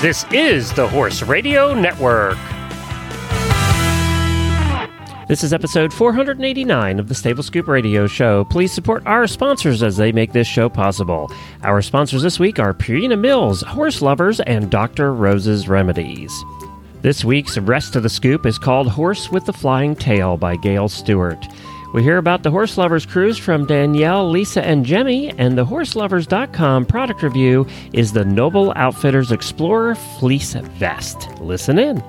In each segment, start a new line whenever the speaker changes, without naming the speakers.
This is the Horse Radio Network. This is episode 489 of the Stable Scoop Radio Show. Please support our sponsors as they make this show possible. Our sponsors this week are Purina Mills, Horse Lovers, and Dr. Rose's Remedies. This week's Rest of the Scoop is called Horse with the Flying Tail by Gail Stewart. We hear about the Horse Lovers cruise from Danielle, Lisa, and Jemmy, and the HorseLovers.com product review is the Noble Outfitters Explorer Fleece Vest. Listen in.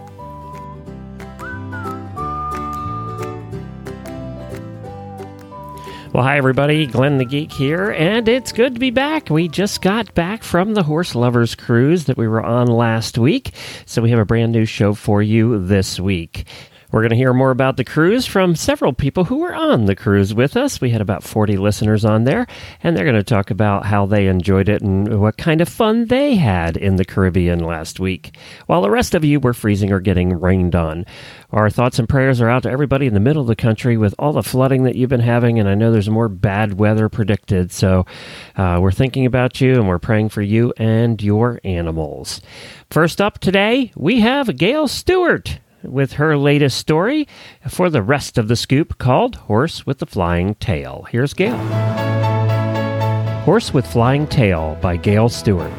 Well, hi, everybody. Glenn the Geek here, and it's good to be back. We just got back from the Horse Lovers Cruise that we were on last week, so we have a brand new show for you this week. We're going to hear more about the cruise from several people who were on the cruise with us. We had about 40 listeners on there, and they're going to talk about how they enjoyed it and what kind of fun they had in the Caribbean last week, while the rest of you were freezing or getting rained on. Our thoughts and prayers are out to everybody in the middle of the country with all the flooding that you've been having, and I know there's more bad weather predicted, so uh, we're thinking about you and we're praying for you and your animals. First up today, we have Gail Stewart with her latest story for the rest of the scoop called Horse with the Flying Tail. Here's Gail. Horse with Flying Tail by Gail Stewart.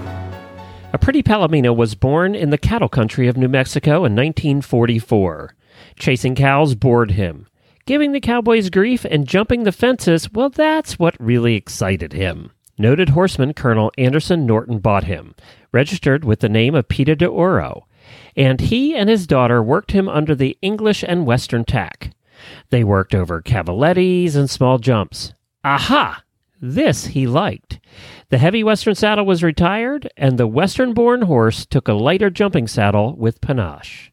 A pretty Palomino was born in the cattle country of New Mexico in 1944. Chasing cows bored him. Giving the cowboys grief and jumping the fences, well, that's what really excited him. Noted horseman Colonel Anderson Norton bought him, registered with the name of Peter de Oro and he and his daughter worked him under the English and Western tack. They worked over cavalettis and small jumps. Aha! This he liked. The heavy Western saddle was retired, and the Western born horse took a lighter jumping saddle with panache.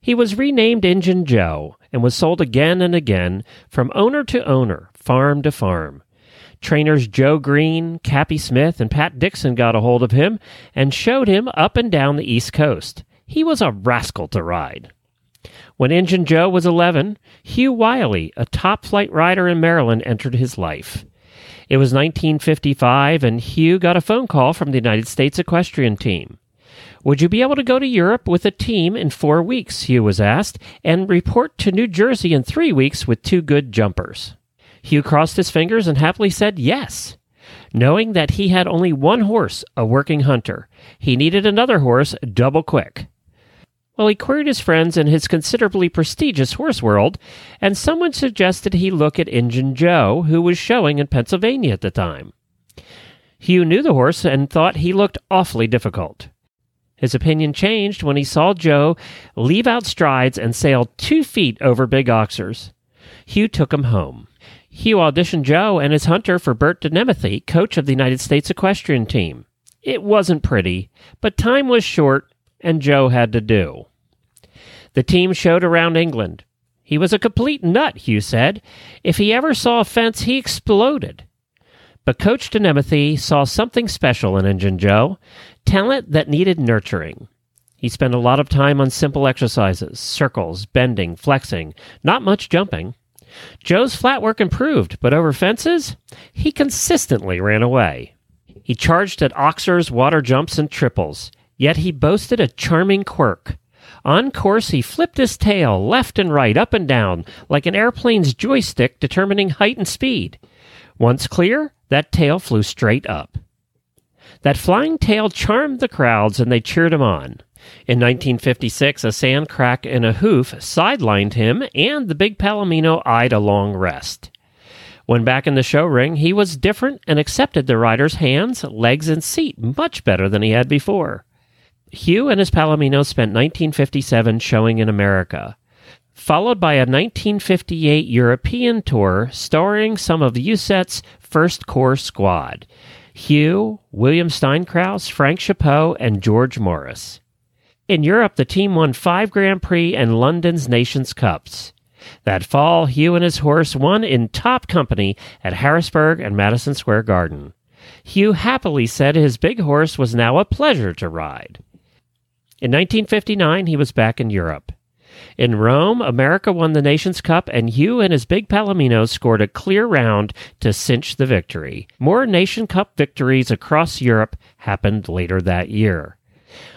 He was renamed Injun Joe and was sold again and again from owner to owner, farm to farm. Trainers Joe Green, Cappy Smith, and Pat Dixon got a hold of him and showed him up and down the East Coast. He was a rascal to ride. When Injun Joe was 11, Hugh Wiley, a top flight rider in Maryland, entered his life. It was 1955, and Hugh got a phone call from the United States equestrian team. Would you be able to go to Europe with a team in four weeks? Hugh was asked, and report to New Jersey in three weeks with two good jumpers. Hugh crossed his fingers and happily said yes. Knowing that he had only one horse, a working hunter, he needed another horse double quick. Well, he queried his friends in his considerably prestigious horse world, and someone suggested he look at Injun Joe, who was showing in Pennsylvania at the time. Hugh knew the horse and thought he looked awfully difficult. His opinion changed when he saw Joe leave out strides and sail two feet over big oxers. Hugh took him home. Hugh auditioned Joe and his hunter for Bert DeNemethy, coach of the United States equestrian team. It wasn't pretty, but time was short and Joe had to do. The team showed around England. He was a complete nut, Hugh said. If he ever saw a fence, he exploded. But Coach DeNemethy saw something special in Injun Joe talent that needed nurturing. He spent a lot of time on simple exercises circles, bending, flexing, not much jumping. Joe's flat work improved, but over fences, he consistently ran away. He charged at oxers, water jumps, and triples, yet he boasted a charming quirk. On course, he flipped his tail left and right, up and down, like an airplane's joystick determining height and speed. Once clear, that tail flew straight up. That flying tail charmed the crowds and they cheered him on. In 1956, a sand crack in a hoof sidelined him, and the big Palomino eyed a long rest. When back in the show ring, he was different and accepted the rider's hands, legs, and seat much better than he had before. Hugh and his Palomino spent 1957 showing in America, followed by a 1958 European tour starring some of USET's first core squad Hugh, William Steinkraus, Frank Chapot, and George Morris. In Europe, the team won five Grand Prix and London's Nations Cups. That fall, Hugh and his horse won in top company at Harrisburg and Madison Square Garden. Hugh happily said his big horse was now a pleasure to ride. In 1959, he was back in Europe. In Rome, America won the Nations Cup, and Hugh and his big Palomino scored a clear round to cinch the victory. More Nation Cup victories across Europe happened later that year.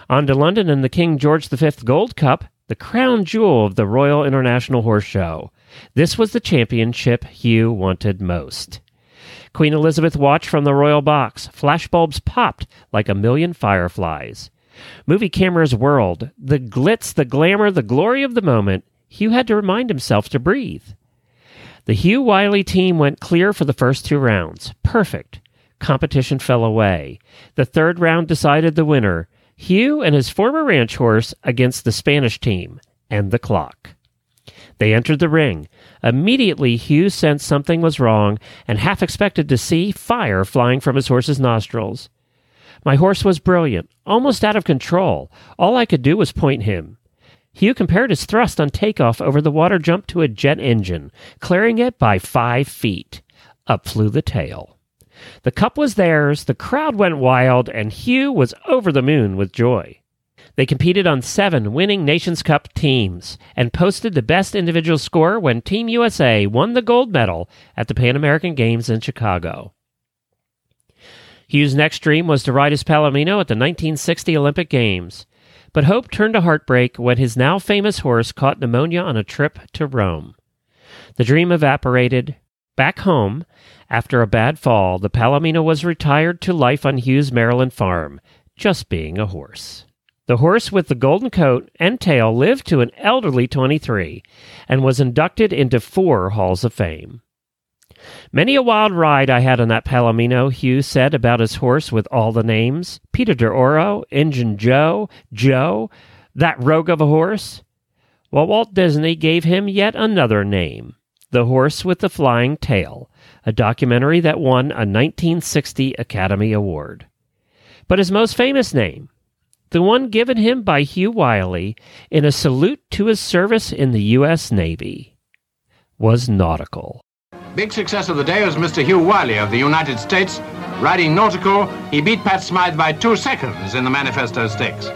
On to London and the King George V Gold Cup, the crown jewel of the Royal International Horse Show. This was the championship Hugh wanted most. Queen Elizabeth watched from the royal box. Flashbulbs popped like a million fireflies. Movie cameras whirled. The glitz, the glamour, the glory of the moment. Hugh had to remind himself to breathe. The Hugh Wiley team went clear for the first two rounds. Perfect. Competition fell away. The third round decided the winner. Hugh and his former ranch horse against the Spanish team and the clock. They entered the ring. Immediately, Hugh sensed something was wrong and half expected to see fire flying from his horse's nostrils. My horse was brilliant, almost out of control. All I could do was point him. Hugh compared his thrust on takeoff over the water jump to a jet engine, clearing it by five feet. Up flew the tail. The cup was theirs, the crowd went wild, and Hugh was over the moon with joy. They competed on seven winning Nations Cup teams and posted the best individual score when Team USA won the gold medal at the Pan American Games in Chicago. Hugh's next dream was to ride his Palomino at the 1960 Olympic Games, but hope turned to heartbreak when his now famous horse caught pneumonia on a trip to Rome. The dream evaporated. Back home, after a bad fall, the Palomino was retired to life on Hugh's Maryland farm, just being a horse. The horse with the golden coat and tail lived to an elderly 23 and was inducted into four Halls of Fame. Many a wild ride I had on that Palomino, Hugh said about his horse with all the names Peter de Oro, Injun Joe, Joe, that rogue of a horse. Well, Walt Disney gave him yet another name The Horse with the Flying Tail, a documentary that won a 1960 Academy Award. But his most famous name, the one given him by Hugh Wiley in a salute to his service in the U.S. Navy, was nautical.
Big success of the day was Mr. Hugh Wiley of the United States. Riding nautical, he beat Pat Smythe by two seconds in the Manifesto Stakes.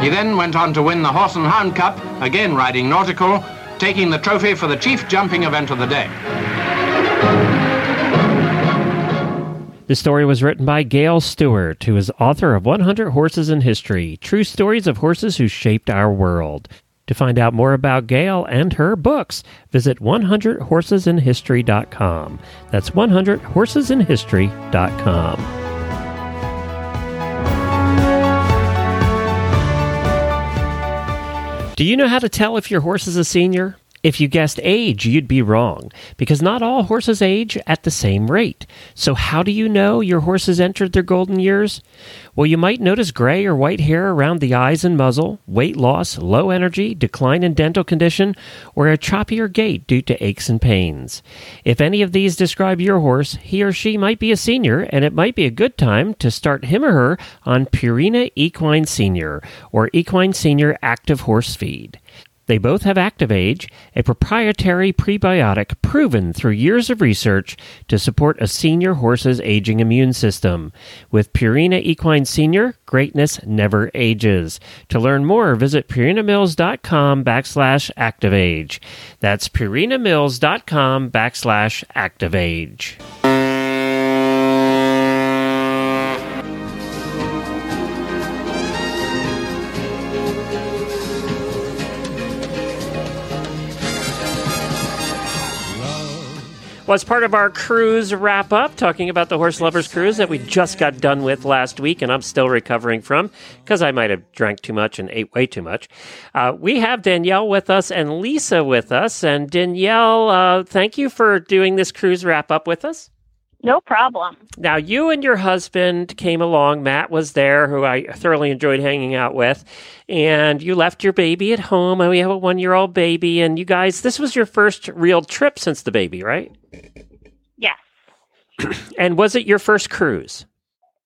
He then went on to win the Horse and Hound Cup, again riding nautical, taking the trophy for the chief jumping event of the day.
The story was written by Gail Stewart, who is author of 100 Horses in History True Stories of Horses Who Shaped Our World. To find out more about Gail and her books, visit 100horsesinhistory.com. That's 100horsesinhistory.com. Do you know how to tell if your horse is a senior? If you guessed age, you'd be wrong, because not all horses age at the same rate. So, how do you know your horse has entered their golden years? Well, you might notice gray or white hair around the eyes and muzzle, weight loss, low energy, decline in dental condition, or a choppier gait due to aches and pains. If any of these describe your horse, he or she might be a senior, and it might be a good time to start him or her on Purina Equine Senior or Equine Senior Active Horse Feed. They both have ActiveAge, a proprietary prebiotic proven through years of research to support a senior horse's aging immune system. With Purina Equine Senior, greatness never ages. To learn more, visit purinamills.com backslash ActiveAge. That's purinamills.com backslash ActiveAge. Was part of our cruise wrap up, talking about the Horse Lovers Cruise that we just got done with last week, and I'm still recovering from because I might have drank too much and ate way too much. Uh, we have Danielle with us and Lisa with us. And Danielle, uh, thank you for doing this cruise wrap up with us.
No problem.
Now, you and your husband came along. Matt was there, who I thoroughly enjoyed hanging out with. And you left your baby at home, and we have a one year old baby. And you guys, this was your first real trip since the baby, right?
Yes.
and was it your first cruise?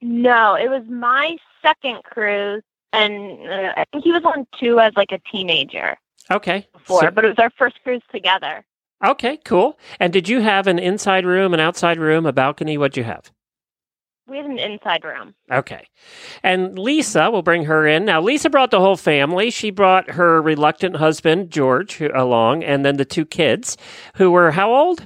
No, it was my second cruise, and uh, I think he was on two as like a teenager.
Okay.
Before, so, but it was our first cruise together.
Okay, cool. And did you have an inside room, an outside room, a balcony? What'd you have?
We had an inside room.
Okay. And Lisa, we'll bring her in. Now, Lisa brought the whole family. She brought her reluctant husband, George, along, and then the two kids, who were how old?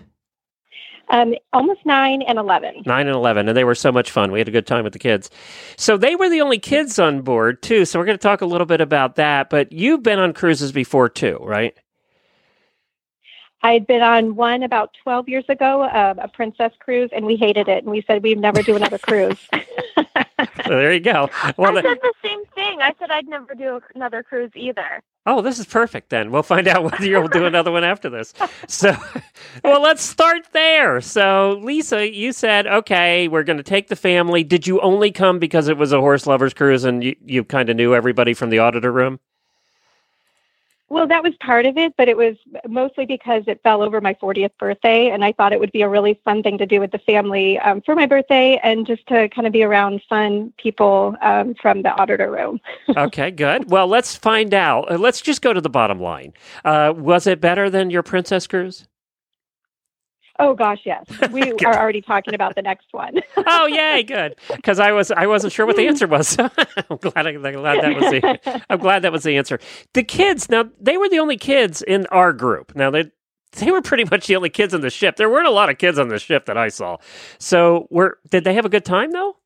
Um, almost nine and 11.
Nine and 11, and they were so much fun. We had a good time with the kids. So they were the only kids on board, too. So we're going to talk a little bit about that. But you've been on cruises before, too, right?
I had been on one about 12 years ago, uh, a princess cruise, and we hated it. And we said we'd never do another cruise.
So there you go. Well,
I said the same thing. I said I'd never do another cruise either.
Oh, this is perfect then. We'll find out whether you'll do another one after this. So, well, let's start there. So, Lisa, you said, okay, we're going to take the family. Did you only come because it was a horse lovers cruise and you, you kind of knew everybody from the auditor room?
Well, that was part of it, but it was mostly because it fell over my 40th birthday, and I thought it would be a really fun thing to do with the family um, for my birthday and just to kind of be around fun people um, from the auditor room.
okay, good. Well, let's find out. Uh, let's just go to the bottom line. Uh, was it better than your Princess Cruise?
Oh gosh, yes. We are already talking about the next one.
oh yay, good. Because I was I wasn't sure what the answer was. I'm glad I'm glad that was the I'm glad that was the answer. The kids now they were the only kids in our group. Now they they were pretty much the only kids on the ship. There weren't a lot of kids on the ship that I saw. So were did they have a good time though?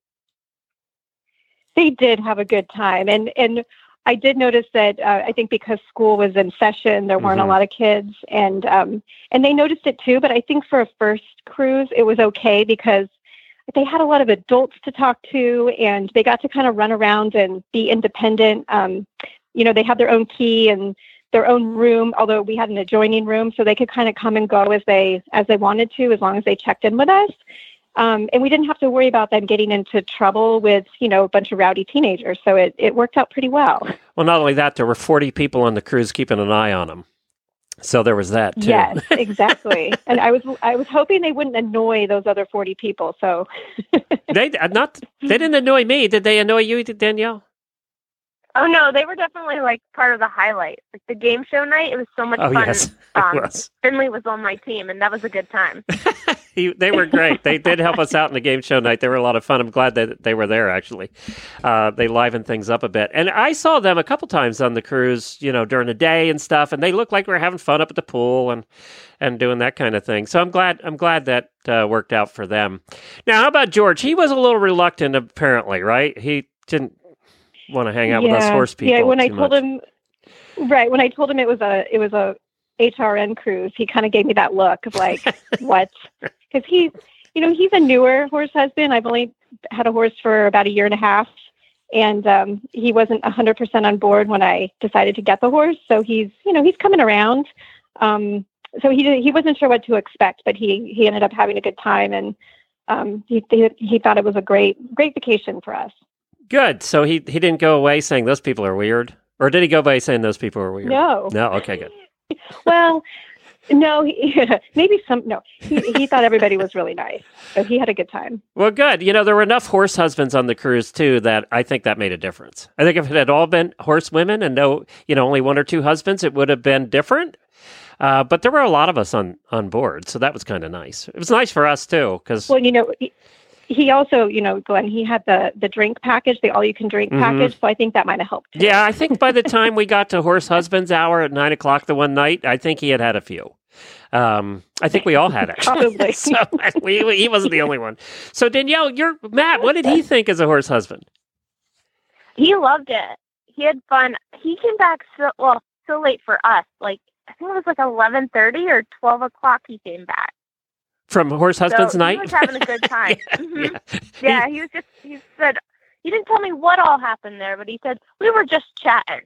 They did have a good time, and and I did notice that uh, I think because school was in session, there weren't
Mhm.
a lot of kids, and um, and they noticed it too. But I think for a first cruise, it was okay because they had a lot of adults to talk to, and they got to kind of run around and be independent. Um, you know, they had their own key and their own room, although we had an adjoining room, so they could kind of come and go as they as they wanted to, as long as they checked in with us. Um, and we didn't have to worry about them getting into trouble with, you know, a bunch of rowdy teenagers. So it, it worked out pretty well.
Well, not only that, there were 40 people on the cruise keeping an eye on them. So there was that too.
Yes, exactly. and I was I was hoping they wouldn't annoy those other forty people. So
they uh, not they didn't annoy me. Did they annoy you, Danielle?
Oh no, they were definitely like part of the highlight. Like the game show night, it was so much
Oh
fun.
yes,
Um,
was.
Finley was on my team, and that was a good time.
He, they were great. They did help us out in the game show night. They were a lot of fun. I'm glad that they were there. Actually, uh, they livened things up a bit. And I saw them a couple times on the cruise, you know, during the day and stuff. And they looked like we were having fun up at the pool and and doing that kind of thing. So I'm glad. I'm glad that uh, worked out for them. Now, how about George? He was a little reluctant, apparently, right? He didn't want to hang out with us horse people.
Yeah, when I told
much.
him, right when I told him it was a it was a HRN cruise, he kind of gave me that look of like, what? Because he, you know, he's a newer horse husband. I've only had a horse for about a year and a half, and um, he wasn't hundred percent on board when I decided to get the horse. So he's, you know, he's coming around. Um, so he he wasn't sure what to expect, but he he ended up having a good time and. Um, he, he he thought it was a great great vacation for us.
Good. So he he didn't go away saying those people are weird, or did he go away saying those people are weird?
No,
No. Okay. Good.
well, no, he, maybe some. No, he, he thought everybody was really nice, so he had a good time.
Well, good. You know, there were enough horse husbands on the cruise too that I think that made a difference. I think if it had all been horse women and no, you know, only one or two husbands, it would have been different. Uh, but there were a lot of us on on board, so that was kind of nice. It was nice for us too, because
Well, you know, he, he also, you know, Glenn, he had the the drink package, the all you can drink
Mhm.
package. So I think that might have helped. too.
yeah, I think by the time we got to horse husbands hour at nine o'clock the one night, I think he had had a few. Um, I think we all had actually.
Probably.
so we, we- he wasn't the only one. So Danielle, you're Matt. What did he think as a horse husband?
He loved it. He had fun. He came back so well so late for us. Like I think it was like eleven thirty or twelve o'clock. He came back.
From horse husbands
so
night.
He was having a good time. Mhm.
yeah.
yeah, he was just. He said he didn't tell me what all happened there, but he said we were just chatting.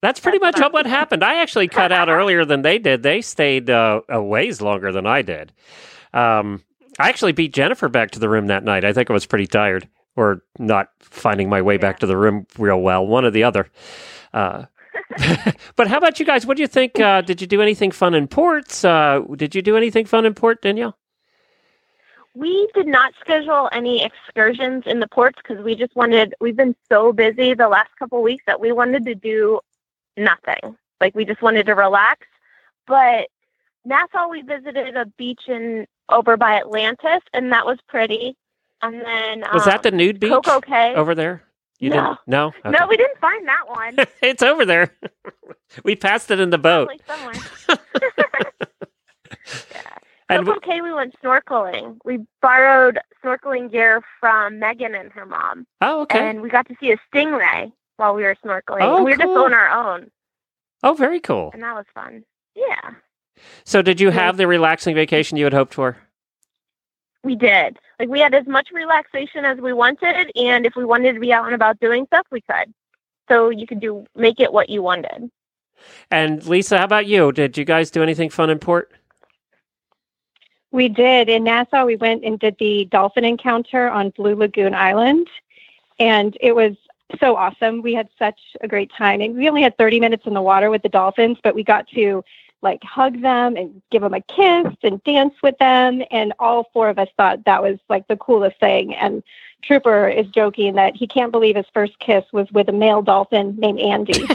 That's pretty
That's
much
what
what happened. I actually cut out earlier than they did. They stayed uh, a ways longer than I did. Um, I actually beat Jennifer back to the room that night. I think I was pretty tired or not finding my way back to the room real well, one or the other. Uh, but how about you guys? What do you think? Uh, did you do anything fun in ports? Uh, did you do anything fun in port, Danielle?
We did not schedule any excursions in the ports because we just wanted. We've been so busy the last couple weeks that we wanted to do nothing. Like we just wanted to relax. But Nassau, we visited a beach in over by Atlantis, and that was pretty. And then
Was that the
um,
nude beach
Coco Cay?
over there? You
No.
didn't? No. Okay.
No, we didn't find that one.
it's over there. we passed it in the boat.
Probably somewhere. yeah.
And
K, we went snorkeling. We borrowed snorkeling gear from Megan and her mom,
oh, okay.
and we got to see a stingray while we were snorkeling.
Oh,
and we were just on our own,
oh, very cool.
and that was fun. Yeah,
So, did you have the relaxing vacation you had hoped for?
we did. Like we had as much relaxation as we wanted, and if we wanted to be out and about doing stuff, we could. So you could do make it what you wanted.
And Lisa, how about you? Did you guys do anything fun in port?
We did. In Nassau, we went and did the dolphin encounter on Blue Lagoon Island. And it was so awesome. We had such a great time. And we only had 30 minutes in the water with the dolphins, but we got to like hug them and give them a kiss and dance with them. And all four of us thought that was like the coolest thing. And Trooper is joking that he can't believe his first kiss was with a male dolphin named Andy.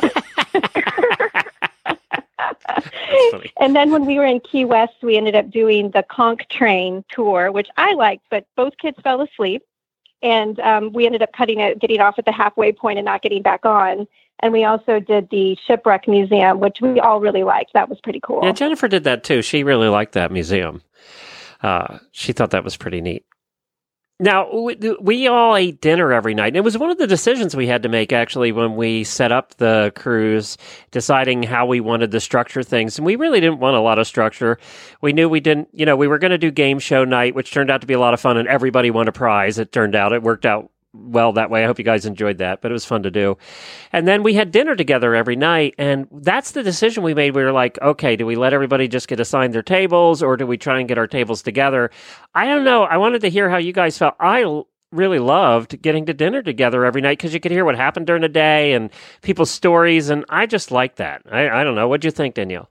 That's funny.
And then when we were in Key West, we ended up doing the Conch Train tour, which I liked, but both kids fell asleep. And um, we ended up cutting it, getting off at the halfway point and not getting back on. And we also did the Shipwreck Museum, which we all really liked. That was pretty cool.
Yeah, Jennifer did that too. She really liked that museum. Uh, she thought that was pretty neat. Now, we, all ate dinner every night. And it was one of the decisions we had to make actually when we set up the cruise, deciding how we wanted to structure things. And we really didn't want a lot of structure. We knew we didn't, you know, we were going to do game show night, which turned out to be a lot of fun, and everybody won a prize. It turned out, it worked out well that way. I hope you guys enjoyed that, but it was fun to do. And then we had dinner together every night. And that's the decision we made. We were like, okay, do we let everybody just get assigned their tables or do we try and get our tables together? I don't know. I wanted to hear how you guys felt. I really loved getting to dinner together every night because you could hear what happened during the day and people's stories. And I just like that. I, I don't know. What'd you think, Danielle?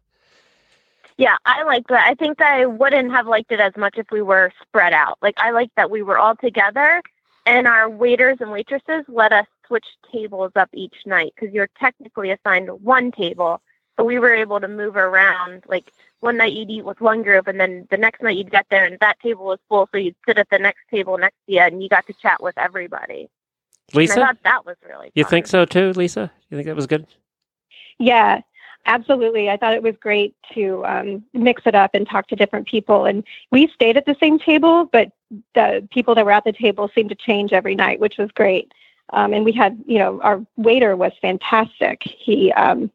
Yeah, I like that. I think that I wouldn't have liked it as much if we were spread out. Like I like that we were all together and our waiters and waitresses let us switch tables up each night because you're technically assigned one table, but we were able to move around. Like one night you'd eat with one group, and then the next night you'd get there and that table was full, so you'd sit at the next table next to you and you got to chat with everybody. And I
Lisa?
thought that was really
cool.
You
think so too, Lisa? You think that was good?
Yeah, absolutely. I thought it was great to um, mix it up and talk to different people. And we stayed at the same table, but the people that were at the table seemed to change every night, which was great. Um, and we had, you know, our waiter was fantastic. He, um,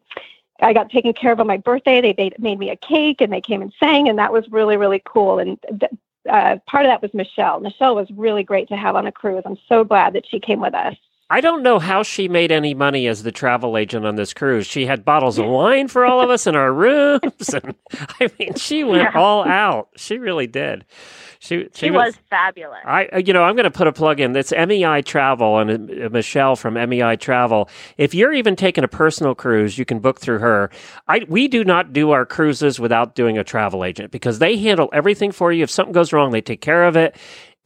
I got taken care of on my birthday. They made, made me a cake and they came and sang, and that was really, really cool. And th- uh, part of that was Michelle. Michelle was really great to have on a cruise. I'm so glad that she came with us.
I don't know how she made any money as the travel agent on this cruise. She had bottles of wine for all of us in our rooms, and I mean, she went
Yeah.
all out. She really did. She
She was fabulous.
I, uh, you know, I'm going to put a plug in. That's MEI Travel and uh, Michelle from MEI Travel. If you're even taking a personal cruise, you can book through her. I we do not do our cruises without doing a travel agent because they handle everything for you. If something goes wrong, they take care of it.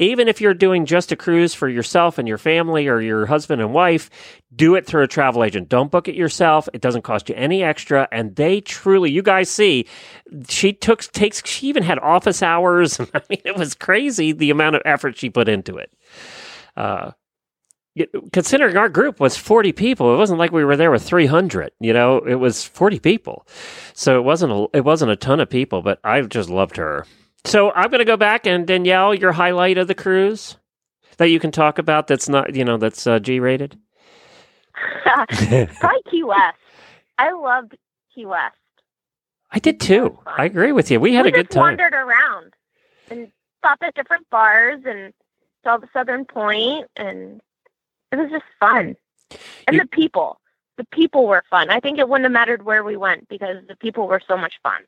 Even if you're doing just a cruise for yourself and your family or your husband and wife, do it through a travel agent. Don't book it yourself. It doesn't cost you any extra. And they truly, you guys see, she took takes. She even had office hours. I mean, it was crazy the amount of effort she put into it. Uh, considering our group was 40 people, it wasn't like we were there with 300. You know, it was 40 people, so it wasn't a, it wasn't a ton of people. But I just loved her. So I'm going to go back and Danielle, your highlight of the cruise that you can talk about. That's not you know that's uh, G rated.
Probably Key West. I loved Key West.
I did too. I agree with you. We had
we
a good time.
wandered around and stopped at different bars and saw the Southern Point, and it was just fun. And
You-
the people, the people were fun. I think it wouldn't have mattered where we went because the people were so much fun.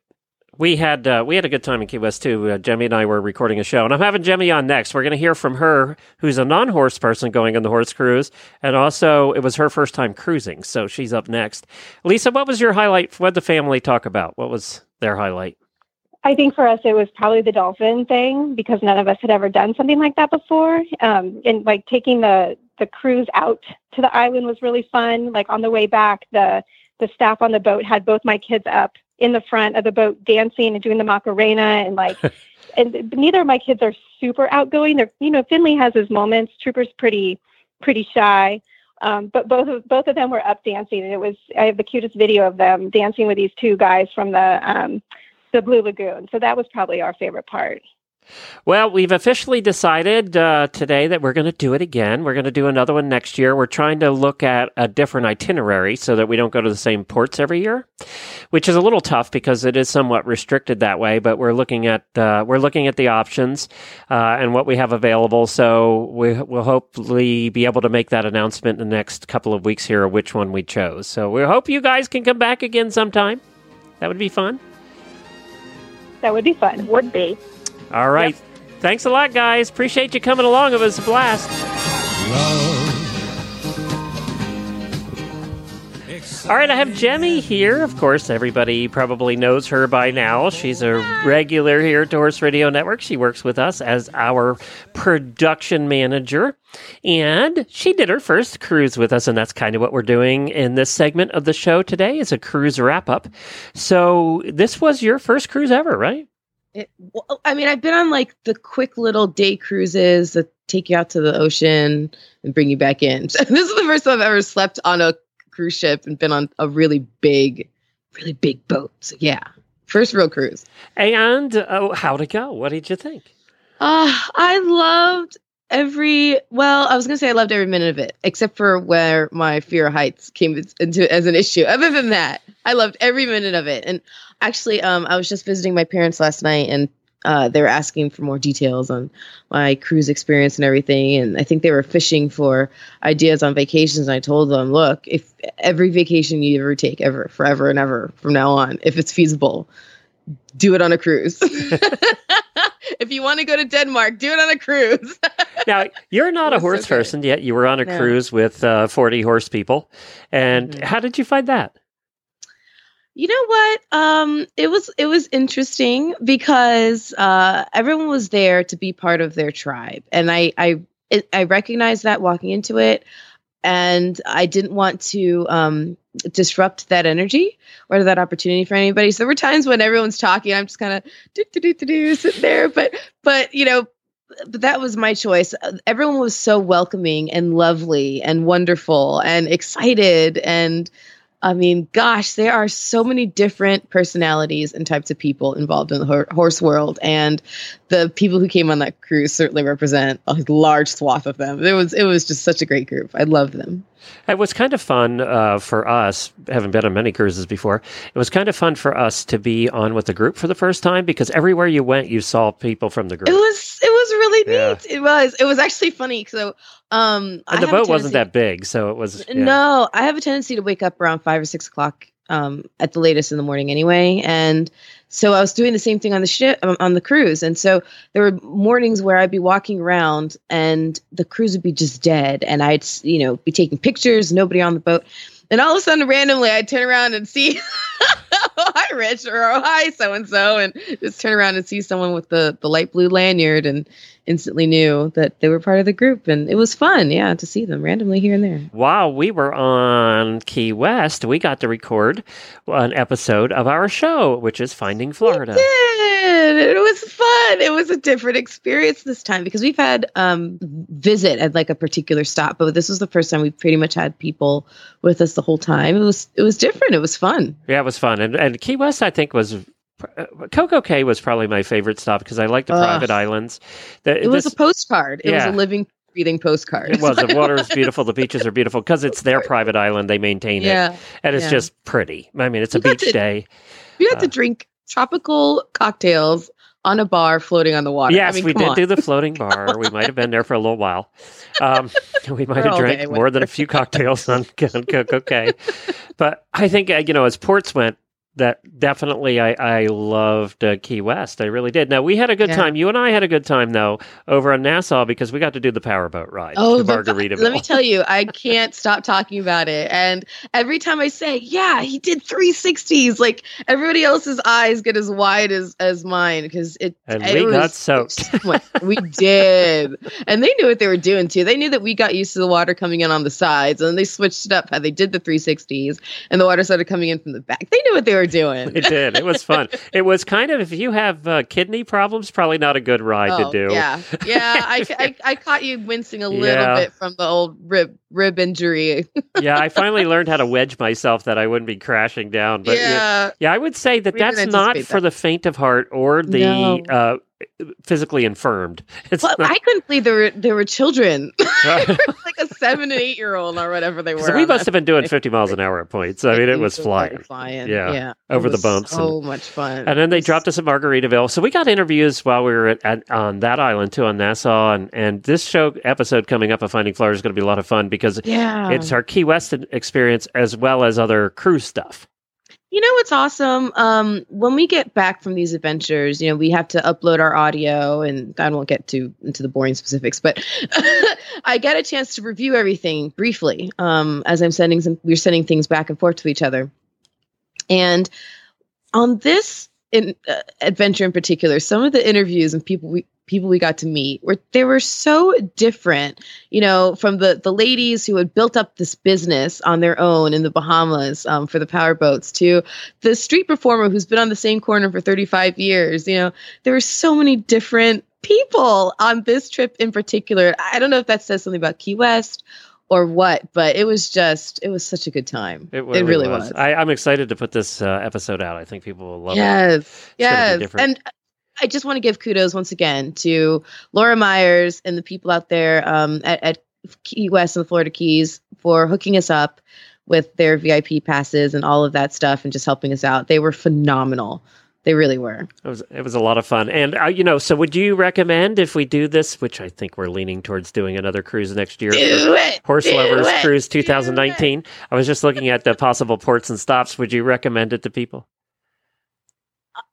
We had uh, we had a good time in Key West too. Uh, Jemmy and I were recording a show, and I'm having Jemmy on next. We're going to hear from her, who's a non-horse person going on the horse cruise, and also it was her first time cruising, so she's up next. Lisa, what was your highlight? What did the family talk about? What was their highlight?
I think for us, it was probably the dolphin thing because none of us had ever done something like that before. Um, and like taking the the cruise out to the island was really fun. Like on the way back, the the staff on the boat had both my kids up in the front of the boat dancing and doing the macarena and like. and neither of my kids are super outgoing. They're you know Finley has his moments. Trooper's pretty pretty shy. Um, but both of both of them were up dancing, and it was I have the cutest video of them dancing with these two guys from the um, the Blue Lagoon. So that was probably our favorite part.
Well, we've officially decided uh, today that we're going to do it again. We're going to do another one next year. We're trying to look at a different itinerary so that we don't go to the same ports every year, which is a little tough because it is somewhat restricted that way. But we're looking at uh, we're looking at the options uh, and what we have available. So we, will hopefully be able to make that announcement in the next couple of weeks here of which one we chose. So we hope you guys can come back again sometime. That would be fun.
That would be fun.
Would be.
All right. Yep. Thanks a lot, guys. Appreciate you coming along. It was a blast. All right, I have Jemmy here. Of course, everybody probably knows her by now. She's a regular here at Horse Radio Network. She works with us as our production manager. And she did her first cruise with us, and that's kind of what we're doing in this segment of the show today is a cruise wrap up. So this was your first cruise ever, right?
It, well, I mean, I've been on like the quick little day cruises that take you out to the ocean and bring you back in. So this is the first time I've ever slept on a cruise ship and been on a really big, really big boat. So yeah, first real cruise.
And uh, how'd it go? What did you think?
Uh, I loved every well i was going to say i loved every minute of it except for where my fear of heights came into as an issue. Other than that i loved every minute of it. And actually um, i was just visiting my parents last night and uh, they were asking for more details on my cruise experience and everything. And i think they were fishing for ideas on vacations. And i told them look if every vacation you ever take ever forever and ever from now on if it's feasible do it on a cruise if you want to go to Denmark, do it on a cruise.
now, you're not a horse so person yet. You were on a no. cruise with uh, 40 horse people. And mm-hmm. how did you find that?
You know what? Um, it was it was interesting because uh, everyone was there to be part of their tribe, and I I I recognized that walking into it and I didn't want to um, disrupt that energy or that opportunity for anybody. So there were times when everyone's talking, I'm just kind of do do do do sitting there, but but you know. But that was my choice. Everyone was so welcoming and lovely and wonderful and excited and I mean, gosh, there are so many different personalities and types of people involved in the horse world, and the people who came on that cruise certainly represent a large swath of them. It was it was just such a great group. I loved them.
It was kind of fun uh, for us, having been on many cruises before. It was kind of fun for us to be on with the group for the first time because everywhere you went, you saw people from the group.
It was it was really yeah. neat. It was it was actually funny. So um,
and the boat wasn't that big, so it was.
Yeah. No, I have a tendency to wake up around five or six o'clock um, at the latest in the morning anyway, and so I was doing the same thing on the ship um, on the cruise, and so there were mornings where I'd be walking around and the cruise would be just dead, and I'd you know be taking pictures, nobody on the boat, and all of a sudden randomly I'd turn around and see oh, hi Rich or oh, hi so and so and just turn around and see someone with the the light blue lanyard and instantly knew that they were part of the group. And it was fun yeah to see them randomly here and there.
While we were on key west we got to record an episode of our show which is finding florida.
It was fun it was a different experience this time because we've had um visit at like a particular stop but this was the first time we pretty much had people with us the whole time it was it was different it was fun
yeah it was fun and, and key west i think was Coco Cay was probably my favorite stop because I like the uh, private islands.
The, it was a postcard. It yeah. was a living, breathing postcard.
It was. The water is beautiful. The beaches are beautiful because it's their private island. They maintain yeah. it, and it's yeah. just pretty. I mean, it's a beach
to,
day.
You had uh, to drink tropical cocktails on a bar floating on the water.
Yes,
I mean,
we did
on.
do the floating bar. we might have been there for a little while. Um, we might have drank more than a few cocktails on, on Coco Cay. But I think, uh, you know, as ports went, that definitely I, I loved uh, Key West. I really did. Now we had a good yeah. time. You and I had a good time though over in Nassau because we got to do the powerboat ride. Oh, to Margaritaville.
Let me tell you, I can't stop talking about it. And every time I say, "Yeah, he did 360s," like everybody else's eyes get as wide as as mine because it.
And
it
we was, got soaked.
we did, and they knew what they were doing too. They knew that we got used to the water coming in on the sides, and they switched it up how they did the 360s, and the water started coming in from the back. They knew what they were were doing.
We did. It was fun. it was kind of if you have uh, kidney problems, probably not a good ride
Oh,
to do.
Yeah, yeah. I, I, I caught you wincing a little
Yeah.
bit from the old rib rib injury.
yeah, I finally learned how to wedge myself that I wouldn't be crashing down. But yeah,
yeah,
yeah, I would say that
We
that's not
anticipate
for the faint of heart or the
No.
uh, physically infirmed. It's
well,
not-
I couldn't believe there were there were children, like seven and eight year old or whatever they were.
So we must have been doing 50 miles an hour at points. I mean, it was flying.
flying.
Yeah,
yeah,
over the bumps
So much fun.
And then they dropped us at Margaritaville. So we got interviews while we were at, at on that island too, on Nassau. And, and this show episode coming up of Finding Florida is going to be a lot of fun because
Yeah,
it's our Key West experience as well as other cruise stuff.
You know what's awesome? Um, when we get back from these adventures, you know, we have to upload our audio, and I won't get too into the boring specifics, but I get a chance to review everything briefly um, as I'm sending some. We're sending things back and forth to each other, and on this in, uh, adventure in particular, some of the interviews and people we people we got to meet were they were so different you know from the the ladies who had built up this business on their own in the bahamas um, for the power boats to the street performer who's been on the same corner for 35 years you know there were so many different people on this trip in particular i don't know if that says something about key west or what but it was just it was such a good time
It,
it really was,
I, I'm excited to put this uh, episode out. I think people will love it.
yes,
gonna be
yes.
different.
And I just want to give kudos once again to Laura Myers and the people out there um, at, at Key West and the Florida Keys for hooking us up with their VIP passes and all of that stuff and just helping us out. They were phenomenal. They really were.
It was it was a lot of fun, and uh, you know. So, would you recommend if we do this, which I think we're leaning towards doing another cruise next year?
Do it.
Horse Lovers
it,
Cruise 2019. I was just looking at the possible ports and stops. Would you recommend it to people?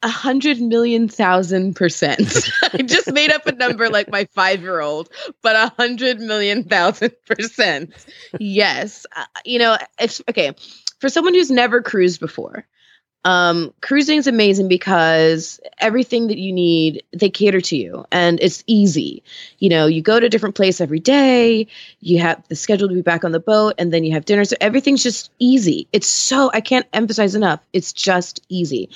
A hundred million thousand percent. I just made up a number like my five year old, but a hundred million thousand percent. Yes. Uh, you know, it's okay. For someone who's never cruised before, um, cruising is amazing because everything that you need, they cater to you and it's easy. You know, you go to a different place every day, you have the schedule to be back on the boat, and then you have dinner. So everything's just easy. It's so, I can't emphasize enough. It's just easy.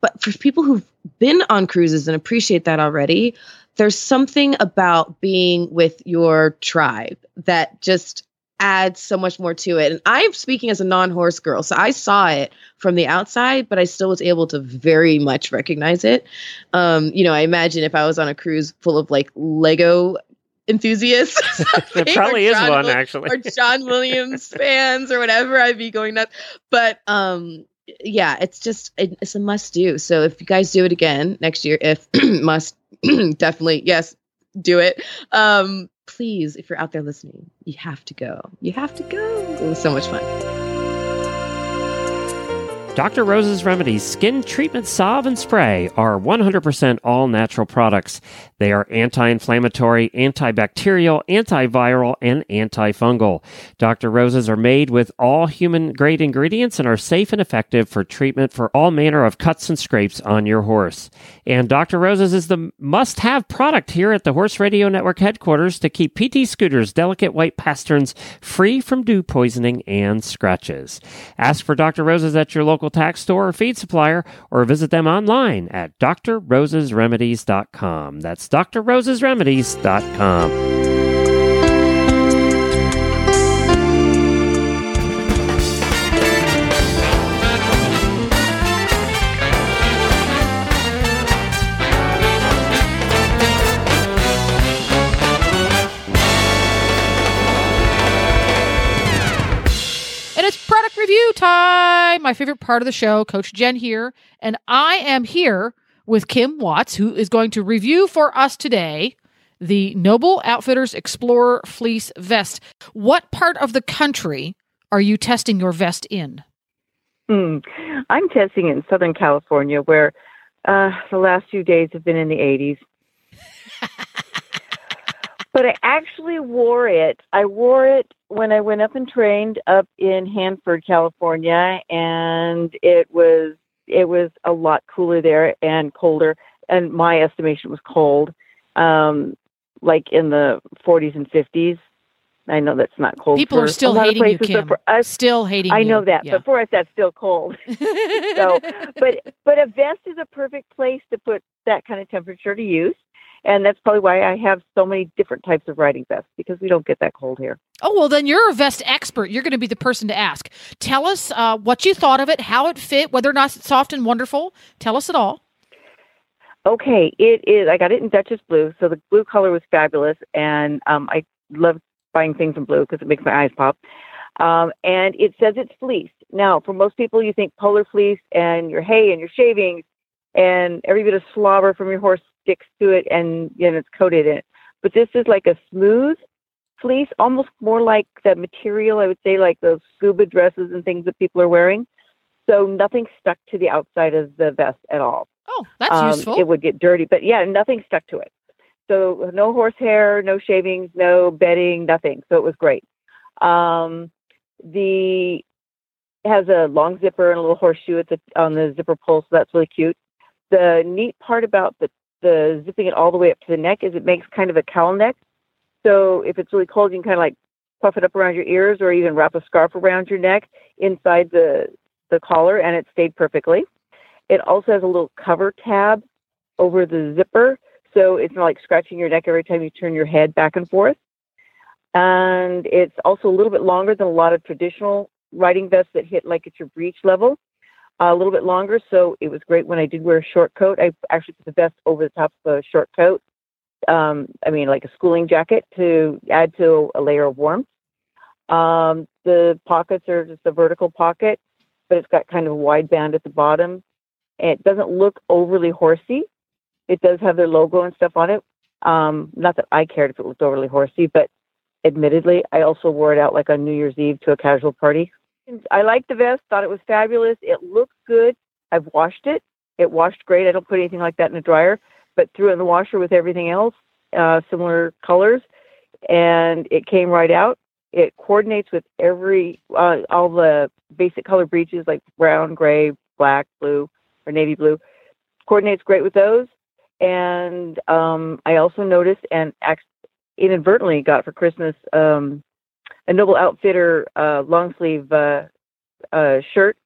But for people who've been on cruises and appreciate that already, there's something about being with your tribe that just adds so much more to it. And I'm speaking as a non-horse girl, so I saw it from the outside, but I still was able to very much recognize it. Um, you know, I imagine if I was on a cruise full of like Lego enthusiasts,
There probably is
John
one actually.
or John Williams fans or whatever, I'd be going nuts. But um, yeah, it's just it's a must do. So if you guys do it again next year, if must definitely yes, do it. Um, please, if you're out there listening, you have to go. You have to go. It was so much fun.
Dr. Rose's Remedies Skin Treatment Salve and Spray are 100% all natural products. They are anti inflammatory, antibacterial, antiviral, and antifungal. Dr. Rose's are made with all human grade ingredients and are safe and effective for treatment for all manner of cuts and scrapes on your horse. And Dr. Rose's is the must have product here at the Horse Radio Network headquarters to keep PT Scooter's delicate white pasterns free from dew poisoning and scratches. Ask for Dr. Rose's at your local tack store or feed supplier or visit them online at drrosesremedies.com. That's drrosesremedies.com.
review time. My favorite part of the show. Coach Jen here. And I am here with Kim Watts, who is going to review for us today the Noble Outfitters Explorer Fleece Vest. What part of the country are you testing your vest in?
Hmm. I'm testing it in Southern California, where uh, the last few days have been in the 80s. but I actually wore it. I wore it when I went up and trained up in Hanford, California, and it was it was a lot cooler there and colder. And my estimation was cold, um, like in the 40s and 50s. I know that's not cold.
People are still hating you, Kim.
Us,
Still hating
I
you.
know that,
Yeah.
but for us, that's still cold. so, but but a vest is a perfect place to put that kind of temperature to use, and that's probably why I have so many different types of riding vests because we don't get that cold here.
Oh, well, then you're a vest expert. You're going to be the person to ask. Tell us uh, what you thought of it, how it fit, whether or not it's soft and wonderful. Tell us it all.
Okay, it is. I got it in Duchess blue, so the blue color was fabulous, and um, I love buying things in blue because it makes my eyes pop. Um, and it says it's fleece. Now, for most people, you think polar fleece and your hay and your shavings and every bit of slobber from your horse sticks to it and you know, it's coated in it. But this is like a smooth fleece, almost more like the material, I would say, like those scuba dresses and things that people are wearing. So nothing stuck to the outside of the vest at all.
Oh, that's
Um,
useful.
It would get dirty, but yeah, nothing stuck to it. So no horsehair, no shavings, no bedding, nothing. So it was great. Um, the it has a long zipper and a little horseshoe at the on the zipper pull, so that's really cute. The neat part about the the zipping it all the way up to the neck is it makes kind of a cowl neck. So if it's really cold, you can kind of like puff it up around your ears, or even wrap a scarf around your neck inside the the collar, and it stayed perfectly. It also has a little cover tab over the zipper, so it's not like scratching your neck every time you turn your head back and forth. And it's also a little bit longer than a lot of traditional riding vests that hit like at your breech level, a little bit longer. So it was great when I did wear a short coat. I actually put the vest over the top of a short coat. Um, I mean, like a schooling jacket to add to a layer of warmth. Um, the pockets are just a vertical pocket, but it's got kind of a wide band at the bottom. And it doesn't look overly horsey. It does have their logo and stuff on it. Um, not that I cared if it looked overly horsey, but admittedly, I also wore it out like on New Year's Eve to a casual party. I liked the vest, thought it was fabulous. It looked good. I've washed it. It washed great. I don't put anything like that in the dryer, but threw it in the washer with everything else, uh, similar colors, and it came right out. It coordinates with every uh, all the basic color breeches like brown, gray, black, blue, or navy blue. Coordinates great with those. And um, I also noticed and ac- inadvertently got for Christmas um, a Noble Outfitter uh, long sleeve uh, uh, shirt,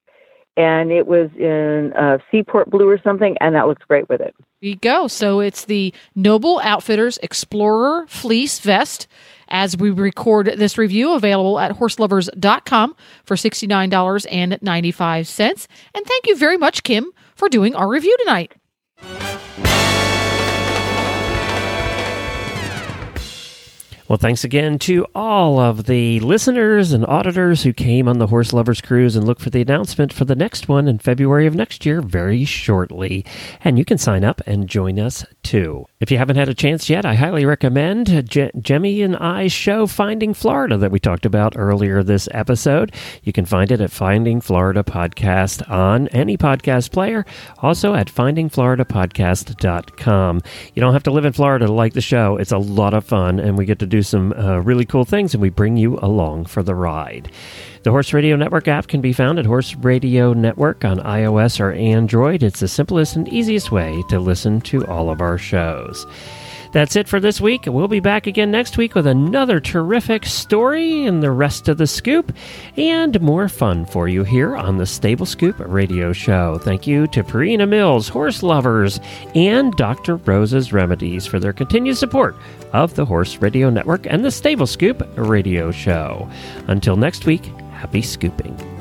and it was in uh, Seaport blue or something, and that looks great with it.
There you go. So it's the Noble Outfitters Explorer Fleece Vest. As we record this review, available at horselovers.com for $69.95. And thank you very much, Kim, for doing our review tonight.
Well, thanks again to all of the listeners and auditors who came on the Horse Lovers Cruise and look for the announcement for the next one in February of next year very shortly. And you can sign up and join us too. If you haven't had a chance yet, I highly recommend Je- Jemmy and I's show Finding Florida that we talked about earlier this episode. You can find it at Finding Florida Podcast on any podcast player, also at findingfloridapodcast.com. You don't have to live in Florida to like the show. It's a lot of fun, and we get to some uh, really cool things, and we bring you along for the ride. The Horse Radio Network app can be found at Horse Radio Network on iOS or Android. It's the simplest and easiest way to listen to all of our shows. That's it for this week. We'll be back again next week with another terrific story and the rest of the scoop and more fun for you here on the Stable Scoop Radio Show. Thank you to Purina Mills, Horse Lovers, and Dr. Rose's Remedies for their continued support of the Horse Radio Network and the Stable Scoop Radio Show. Until next week, happy scooping.